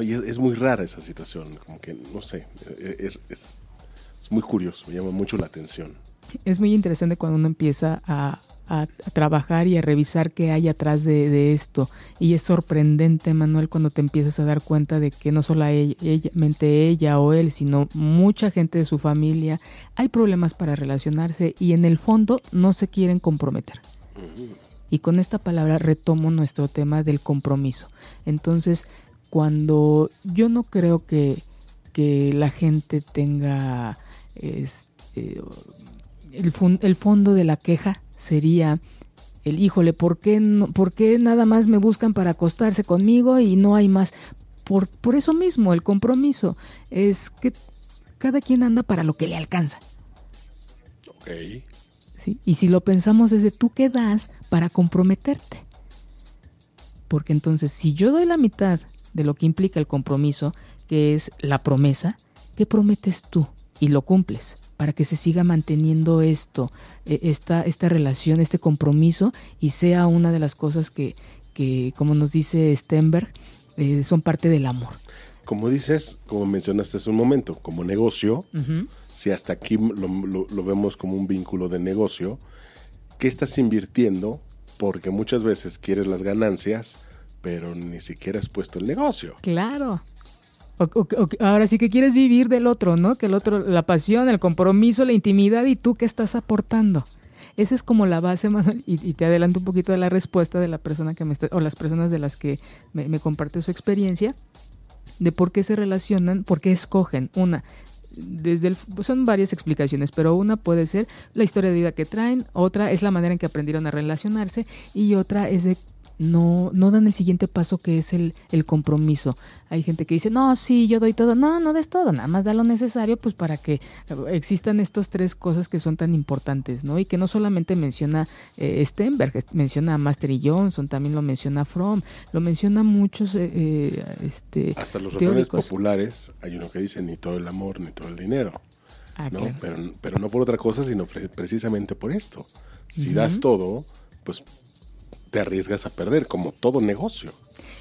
Y es, muy rara esa situación, como que, no sé, es, es muy curioso, me llama mucho la atención. Es muy interesante cuando uno empieza a, trabajar y a revisar qué hay atrás de, esto. Y es sorprendente, Manuel, cuando te empiezas a dar cuenta de que no solamente ella o él, sino mucha gente de su familia, hay problemas para relacionarse y en el fondo no se quieren comprometer. Y con esta palabra retomo nuestro tema del compromiso. Entonces, cuando yo no creo que que la gente tenga este, el, el fondo de la queja sería el híjole, ¿por qué, no, ¿por qué nada más me buscan para acostarse conmigo y no hay más? Por, por eso mismo, el compromiso es que cada quien anda para lo que le alcanza. Ok. ¿Sí? Y si lo pensamos desde tú qué das para comprometerte. Porque entonces, si yo doy la mitad de lo que implica el compromiso, que es la promesa, ¿qué prometes tú? Y lo cumples para que se siga manteniendo esto, e, esta, esta relación, este compromiso y sea una de las cosas que, que como nos dice Stenberg, eh, son parte del amor. Como dices, como mencionaste hace un momento, como negocio, si hasta aquí lo, lo, vemos como un vínculo de negocio, ¿qué estás invirtiendo? Porque muchas veces quieres las ganancias, pero ni siquiera has puesto el negocio. Claro ahora sí que quieres vivir del otro, ¿no? Que el otro, la pasión, el compromiso, la intimidad y tú qué estás aportando. Esa es como la base, Manuel, y, te adelanto un poquito de la respuesta de la persona que me está, o las personas de las que me, comparte su experiencia, de por qué se relacionan, por qué escogen. Una, desde son varias explicaciones, pero una puede ser la historia de vida que traen, otra es la manera en que aprendieron a relacionarse y otra es de no, no dan el siguiente paso que es el, el compromiso. Hay gente que dice, no, sí, yo doy todo. No, no des todo, nada más da lo necesario pues para que existan estas tres cosas que son tan importantes, ¿no? Y que no solamente menciona eh, Stenberg, menciona a Master y Johnson, también lo menciona Fromm, lo menciona muchos... Eh, eh, este, Hasta los refranes populares hay uno que dice ni todo el amor ni todo el dinero. Ah, ¿no? pero, pero no por otra cosa, sino precisamente por esto. Si das todo, pues te arriesgas a perder, como todo negocio.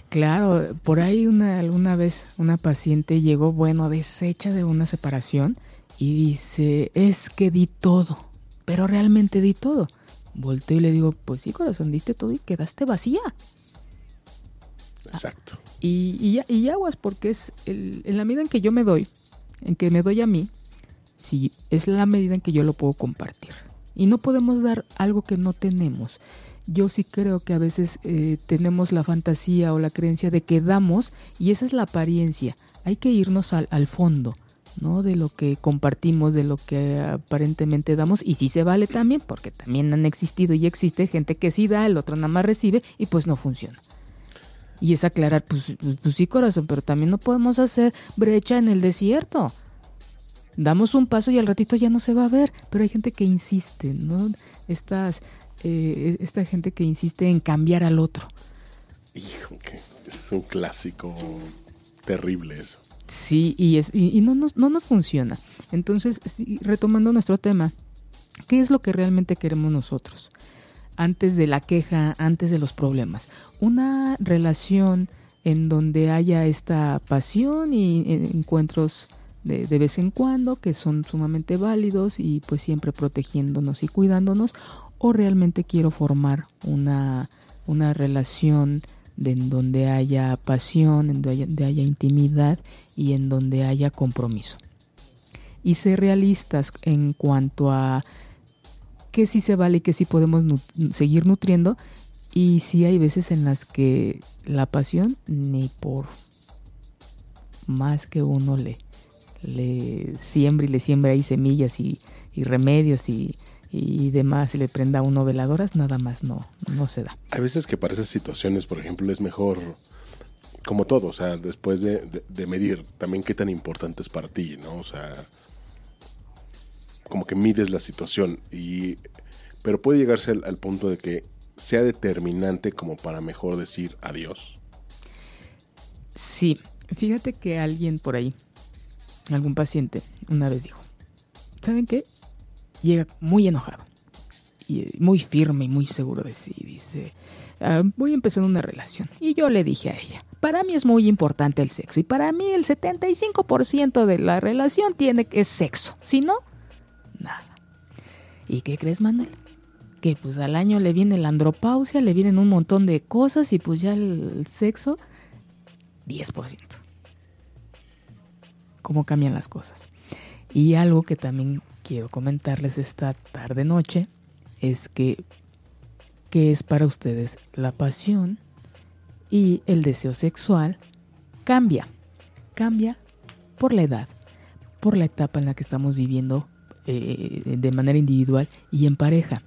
Claro, por ahí una, alguna vez una paciente llegó, bueno, deshecha de una separación y dice, es que di todo, pero realmente di todo. Volteo y le digo, pues sí, corazón, diste todo y quedaste vacía. Exacto. Y, y, aguas, porque es el, en la medida en que yo me doy, en que me doy a mí, sí, es la medida en que yo lo puedo compartir. Y no podemos dar algo que no tenemos yo sí creo que a veces eh, tenemos la fantasía o la creencia de que damos y esa es la apariencia. Hay que irnos al, al fondo. ¿no? de lo que compartimos, de lo que aparentemente damos, y sí se vale también, porque también han existido y existe gente que sí da, el otro nada más recibe y pues no funciona. Y es aclarar, pues, pues sí corazón, pero también no podemos hacer brecha en el desierto. Damos un paso y al ratito ya no se va a ver, pero hay gente que insiste, ¿no? Estas eh, esta gente que insiste en cambiar al otro. Hijo, que es un clásico terrible eso. Sí, y, es, y, no, nos, no nos funciona. Entonces, retomando nuestro tema, ¿qué es lo que realmente queremos nosotros? Antes de la queja, antes de los problemas. Una relación en donde haya esta pasión y eh, encuentros de, de, vez en cuando que son sumamente válidos y pues siempre protegiéndonos y cuidándonos o realmente quiero formar una, una relación de, en donde haya pasión, en donde haya, intimidad y en donde haya compromiso. Y ser realistas en cuanto a que sí se vale y que sí podemos seguir nutriendo y sí hay veces en las que la pasión ni por más que uno le, le siembre y le siembra ahí semillas y, y remedios y, y demás, si le prenda a uno veladoras, nada más no, no se da. Hay veces que para esas situaciones, por ejemplo, es mejor, como todo, o sea, después de, medir también qué tan importante es para ti, ¿no? O sea, como que mides la situación, y, pero puede llegarse al, punto de que sea determinante como para mejor decir adiós. Sí, fíjate que alguien por ahí, algún paciente, una vez dijo, ¿saben qué? llega muy enojado y muy firme y muy seguro de sí. Dice, ah, voy a empezar una relación. Y yo le dije a ella, para mí es muy importante el sexo y para mí el 75% de la relación tiene que es sexo. Si no, nada. ¿Y qué crees, Manuel? Que pues al año le viene la andropausia, le vienen un montón de cosas y pues ya el sexo, 10%. ¿Cómo cambian las cosas? Y algo que también quiero comentarles esta tarde noche es que qué es para ustedes la pasión y el deseo sexual cambia, cambia por la edad, por la etapa en la que estamos viviendo eh, de manera individual y en pareja.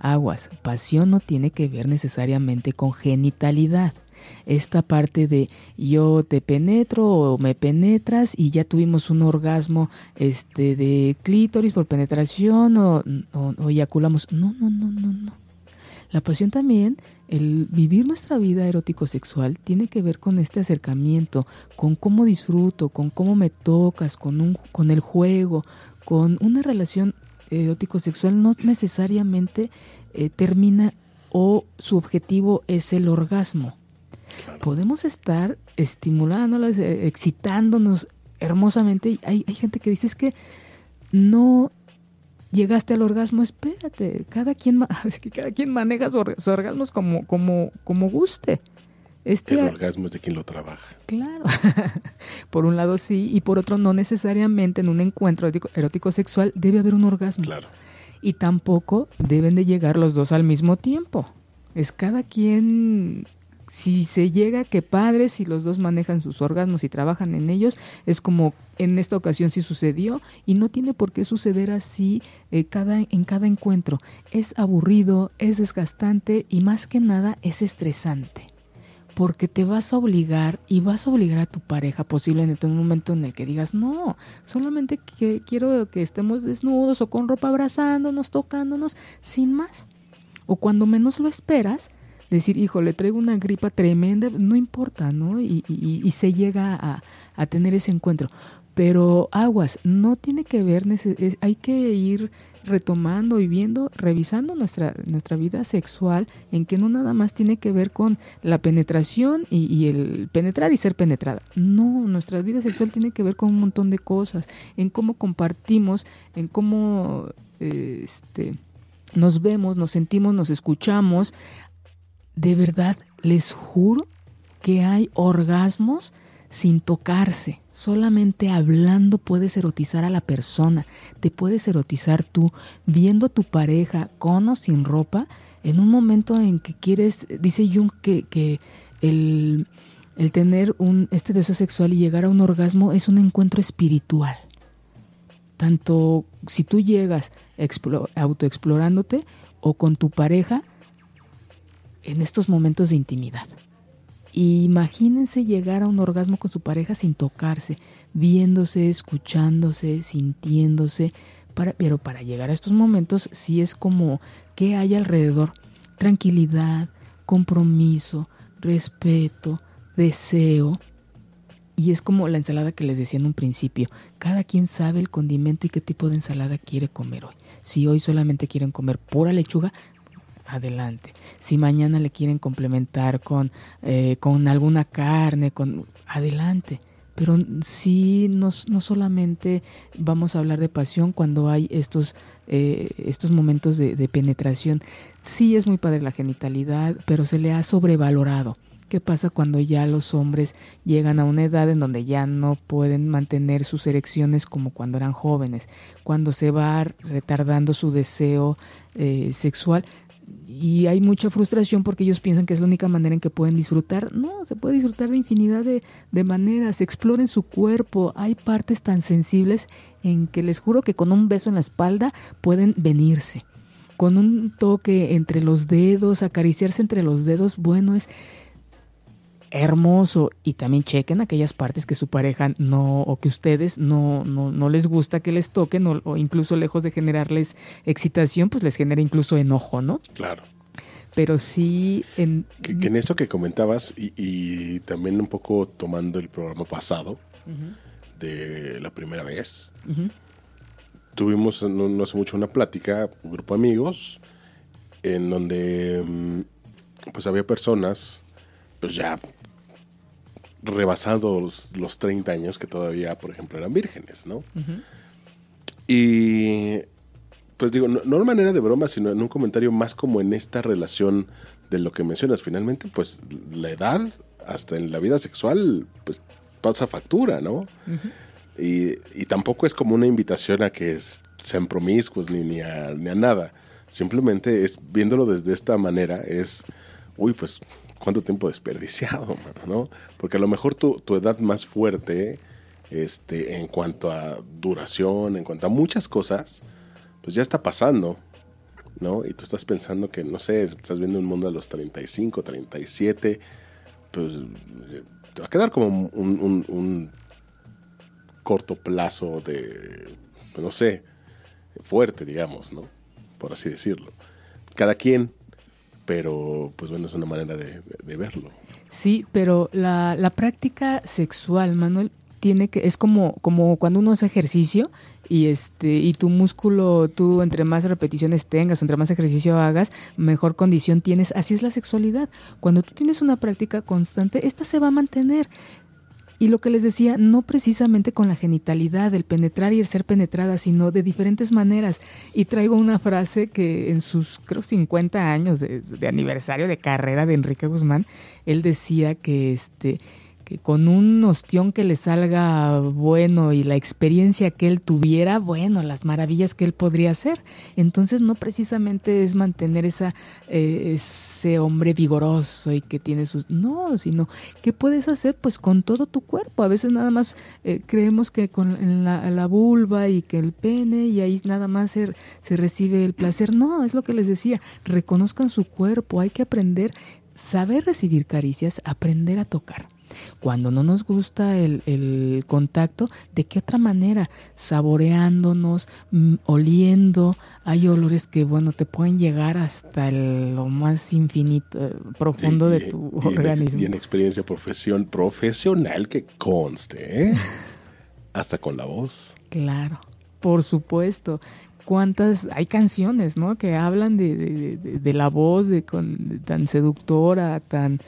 Aguas, pasión no tiene que ver necesariamente con genitalidad. Esta parte de yo te penetro o me penetras y ya tuvimos un orgasmo este de clítoris por penetración o, eyaculamos. No, no, no, no, no. La pasión también, el vivir nuestra vida erótico-sexual, tiene que ver con este acercamiento, con cómo disfruto, con cómo me tocas, con, un, con el juego, con una relación erótico-sexual no necesariamente eh, termina o su objetivo es el orgasmo. Podemos estar estimulándolas, eh, excitándonos hermosamente. Hay, hay gente que dice es que no llegaste al orgasmo, espérate, cada quien, cada quien maneja sus orgasmos como, como, como guste. Este, el orgasmo es de quien lo trabaja. Claro. por un lado sí, y por otro no necesariamente en un encuentro erótico, sexual debe haber un orgasmo. Claro. Y tampoco deben de llegar los dos al mismo tiempo. Es cada quien si se llega, que padres, si los dos manejan sus orgasmos y trabajan en ellos, es como en esta ocasión sí sucedió y no tiene por qué suceder así eh, cada, en cada encuentro. Es aburrido, es desgastante y más que nada es estresante porque te vas a obligar y vas a obligar a tu pareja posiblemente en un momento en el que digas, no, solamente que quiero que estemos desnudos o con ropa abrazándonos, tocándonos, sin más. O cuando menos lo esperas, decir, hijo, le traigo una gripa tremenda, no importa, ¿no? Y, y, se llega a, tener ese encuentro. Pero aguas, no tiene que ver, hay que ir retomando y viendo, revisando nuestra, nuestra vida sexual, en que no nada más tiene que ver con la penetración y, el penetrar y ser penetrada. No, nuestra vida sexual tiene que ver con un montón de cosas, en cómo compartimos, en cómo este, nos vemos, nos sentimos, nos escuchamos. De verdad, les juro que hay orgasmos sin tocarse. Solamente hablando puedes erotizar a la persona. Te puedes erotizar tú viendo a tu pareja con o sin ropa en un momento en que quieres, dice Jung que, que el, el tener un, este deseo sexual y llegar a un orgasmo es un encuentro espiritual. Tanto si tú llegas autoexplorándote o con tu pareja en estos momentos de intimidad imagínense llegar a un orgasmo con su pareja sin tocarse, viéndose, escuchándose, sintiéndose, pero para llegar a estos momentos sí es como que hay alrededor tranquilidad, compromiso, respeto, deseo. Y es como la ensalada que les decía en un principio. Cada quien sabe el condimento y qué tipo de ensalada quiere comer hoy. Si hoy solamente quieren comer pura lechuga, adelante. Si mañana le quieren complementar con, eh, con alguna carne, con adelante. Pero sí, no, no, solamente vamos a hablar de pasión cuando hay estos, eh, estos momentos de, penetración. Sí es muy padre la genitalidad, pero se le ha sobrevalorado. ¿Qué pasa cuando ya los hombres llegan a una edad en donde ya no pueden mantener sus erecciones como cuando eran jóvenes? Cuando se va retardando su deseo eh, sexual, y hay mucha frustración porque ellos piensan que es la única manera en que pueden disfrutar. No, se puede disfrutar de infinidad de, de, maneras. Exploren su cuerpo. Hay partes tan sensibles en que les juro que con un beso en la espalda pueden venirse. Con un toque entre los dedos, acariciarse entre los dedos, bueno, es hermoso y también chequen aquellas partes que su pareja no o que ustedes no, no, no les gusta que les toquen o, incluso lejos de generarles excitación pues les genera incluso enojo, ¿no? Claro. Pero sí en... Que, en eso que comentabas y, también un poco tomando el programa pasado de la primera vez, tuvimos no, hace mucho una plática, un grupo de amigos, en donde mm, pues había personas pues ya rebasados los 30 años que todavía, por ejemplo, eran vírgenes, ¿no? Y pues digo, no, no de manera de broma, sino en un comentario más como en esta relación de lo que mencionas. Finalmente, pues la edad, hasta en la vida sexual, pues pasa factura, ¿no? y, y, tampoco es como una invitación a que sean promiscuos ni, ni, a, ni a nada. Simplemente es, viéndolo desde esta manera, es, uy, pues cuánto tiempo desperdiciado, ¿no? Porque a lo mejor tu, tu edad más fuerte este, en cuanto a duración, en cuanto a muchas cosas, pues ya está pasando, ¿no? Y tú estás pensando que, no sé, estás viendo un mundo de los 35, 37, pues te va a quedar como un, corto plazo de, no sé, fuerte, digamos, ¿no? Por así decirlo. Cada quien, pero pues bueno, es una manera de, verlo. Sí, pero la, la, práctica sexual, Manuel, tiene que, es como, como cuando uno hace ejercicio y este, y tu músculo, tú entre más repeticiones tengas, entre más ejercicio hagas, mejor condición tienes. Así es la sexualidad. Cuando tú tienes una práctica constante, esta se va a mantener. Y lo que les decía, no precisamente con la genitalidad, el penetrar y el ser penetrada, sino de diferentes maneras. Y traigo una frase que en sus, creo, 50 años de, de aniversario de carrera de Enrique Guzmán, él decía que este, con un ostión que le salga bueno y la experiencia que él tuviera, bueno, las maravillas que él podría hacer. Entonces no precisamente es mantener esa, eh, ese hombre vigoroso y que tiene sus... No, sino ¿qué puedes hacer? Pues con todo tu cuerpo. A veces nada más eh, creemos que con la, la, vulva y que el pene y ahí nada más se, se recibe el placer. No, es lo que les decía, reconozcan su cuerpo, hay que aprender, saber recibir caricias, aprender a tocar. Cuando no nos gusta el, contacto, ¿de qué otra manera? Saboreándonos, mm, oliendo. Hay olores que, bueno, te pueden llegar hasta lo más infinito, eh, profundo de tu organismo. Y en experiencia profesión, profesional que conste, ¿eh? hasta con la voz. Claro, por supuesto cuántas hay canciones no que hablan de, de, la voz de, con, tan seductora tan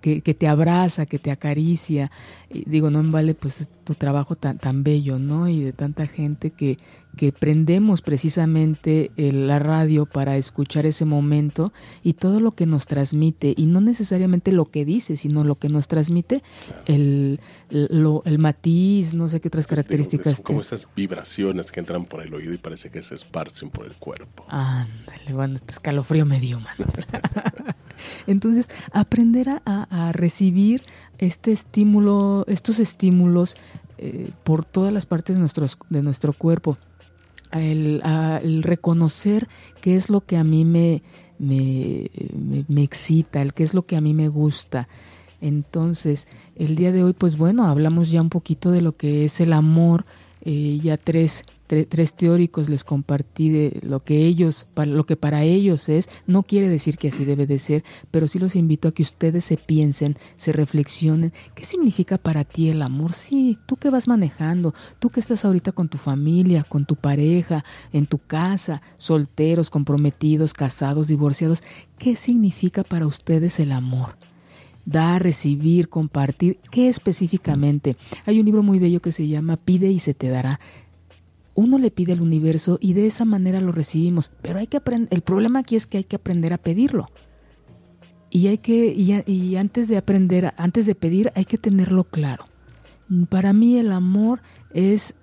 que, que, te abraza que te acaricia. Digo no me vale pues tu trabajo tan tan bello no y de tanta gente que que prendemos precisamente la radio para escuchar ese momento y todo lo que nos transmite, y no necesariamente lo que dice, sino lo que nos transmite, el, el matiz, no sé qué otras características. como esas vibraciones que entran por el oído y parece que se esparcen por el cuerpo. Ándale, bueno, este escalofrío medio, man. Entonces, aprender a, a, recibir este estímulo, estos estímulos eh, por todas las partes de, nuestros, de nuestro cuerpo el, reconocer qué es lo que a mí me, me, me, excita, el qué es lo que a mí me gusta. Entonces, el día de hoy, pues bueno, hablamos ya un poquito de lo que es el amor, eh, ya tres tres teóricos les compartí de lo que ellos, para, lo que para ellos es, no quiere decir que así debe de ser, pero sí los invito a que ustedes se piensen, se reflexionen, ¿qué significa para ti el amor? Sí, tú que vas manejando, tú que estás ahorita con tu familia, con tu pareja, en tu casa, solteros, comprometidos, casados, divorciados, ¿qué significa para ustedes el amor? dar, recibir, compartir. ¿Qué específicamente? Hay un libro muy bello que se llama Pide y se te dará uno le pide al universo y de esa manera lo recibimos. Pero hay que aprender, el problema aquí es que hay que aprender a pedirlo. Y hay que, y, antes de aprender, antes de pedir, hay que tenerlo claro. Para mí el amor es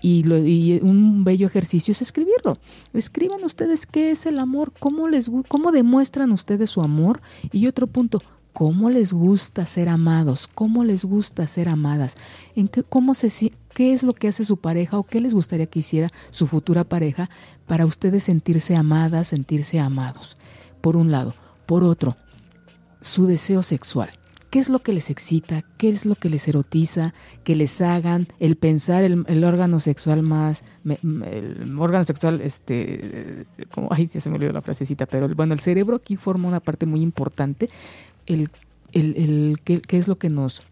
y, lo, y, un bello ejercicio es escribirlo. Escriban ustedes qué es el amor, cómo les cómo demuestran ustedes su amor y otro punto, cómo les gusta ser amados, cómo les gusta ser amadas, en qué, cómo se, qué es lo que hace su pareja o qué les gustaría que hiciera su futura pareja para ustedes sentirse amadas, sentirse amados. Por un lado. Por otro, su deseo sexual. ¿Qué es lo que les excita? ¿Qué es lo que les erotiza? Que les hagan el pensar el, órgano sexual más, el órgano sexual, este, como, ay, ya se me olvidó la frasecita, pero bueno, el cerebro aquí forma una parte muy importante. El, el, el ¿qué, ¿qué, es lo que nos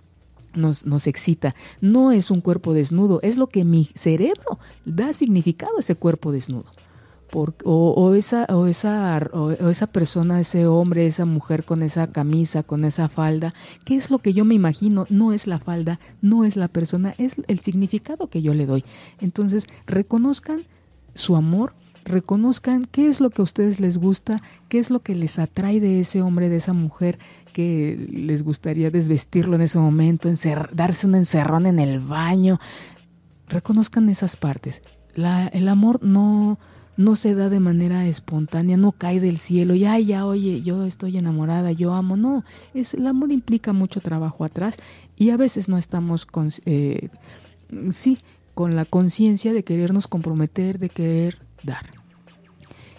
nos, nos excita. No es un cuerpo desnudo, es lo que mi cerebro da significado a ese cuerpo desnudo. Por, o, esa, o, esa, o, esa persona, ese hombre, esa mujer con esa camisa, con esa falda, ¿qué es lo que yo me imagino? No es la falda, no es la persona, es el significado que yo le doy. Entonces, reconozcan su amor, reconozcan qué es lo que a ustedes les gusta, qué es lo que les atrae de ese hombre, de esa mujer, que les gustaría desvestirlo en ese momento, darse un encerrón en el baño. Reconozcan esas partes. El amor no, no se da de manera espontánea, no cae del cielo y ay, ya, oye, yo estoy enamorada, yo amo. No, es, el amor implica mucho trabajo atrás y a veces no estamos con, eh, sí, con la conciencia de querernos comprometer, de querer dar.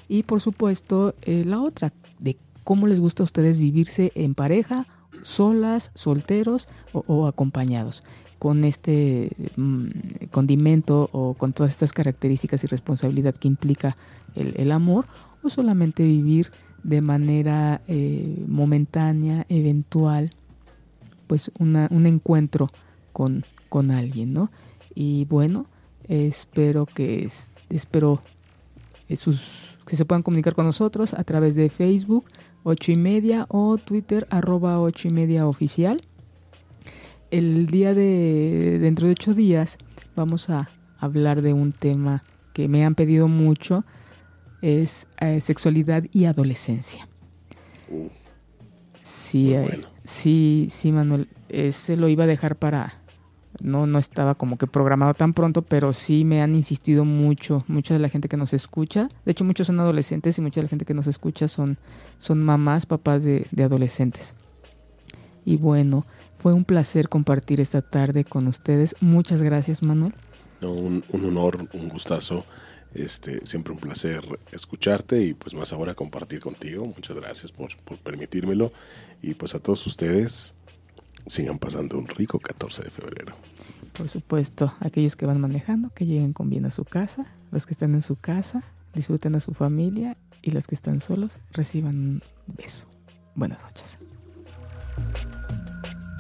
Y por supuesto, eh, la otra, de cómo les gusta a ustedes vivirse en pareja, solas, solteros o, acompañados, con este mm, condimento o con todas estas características y responsabilidad que implica el, amor, o solamente vivir de manera eh, momentánea, eventual, pues un encuentro con, con alguien, ¿no? Y bueno, espero que espero sus, que se puedan comunicar con nosotros a través de Facebook, 8 y media, o Twitter, arroba 8 y media oficial. El día de, dentro de ocho días, vamos a hablar de un tema que me han pedido mucho, es eh, sexualidad y adolescencia. Uh, sí, eh, sí, sí, Manuel, ese lo iba a dejar para, no, no estaba como que programado tan pronto, pero sí me han insistido mucho, mucha de la gente que nos escucha, de hecho muchos son adolescentes y mucha de la gente que nos escucha son, son mamás, papás de, adolescentes. Y bueno, fue un placer compartir esta tarde con ustedes. Muchas gracias, Manuel. un, honor, un gustazo. Este, siempre un placer escucharte y pues más ahora compartir contigo. Muchas gracias por, por permitírmelo. Y pues a todos ustedes, sigan pasando un rico 14 de febrero. Por supuesto, aquellos que van manejando, que lleguen con bien a su casa, los que están en su casa, disfruten a su familia y los que están solos, reciban un beso. Buenas noches.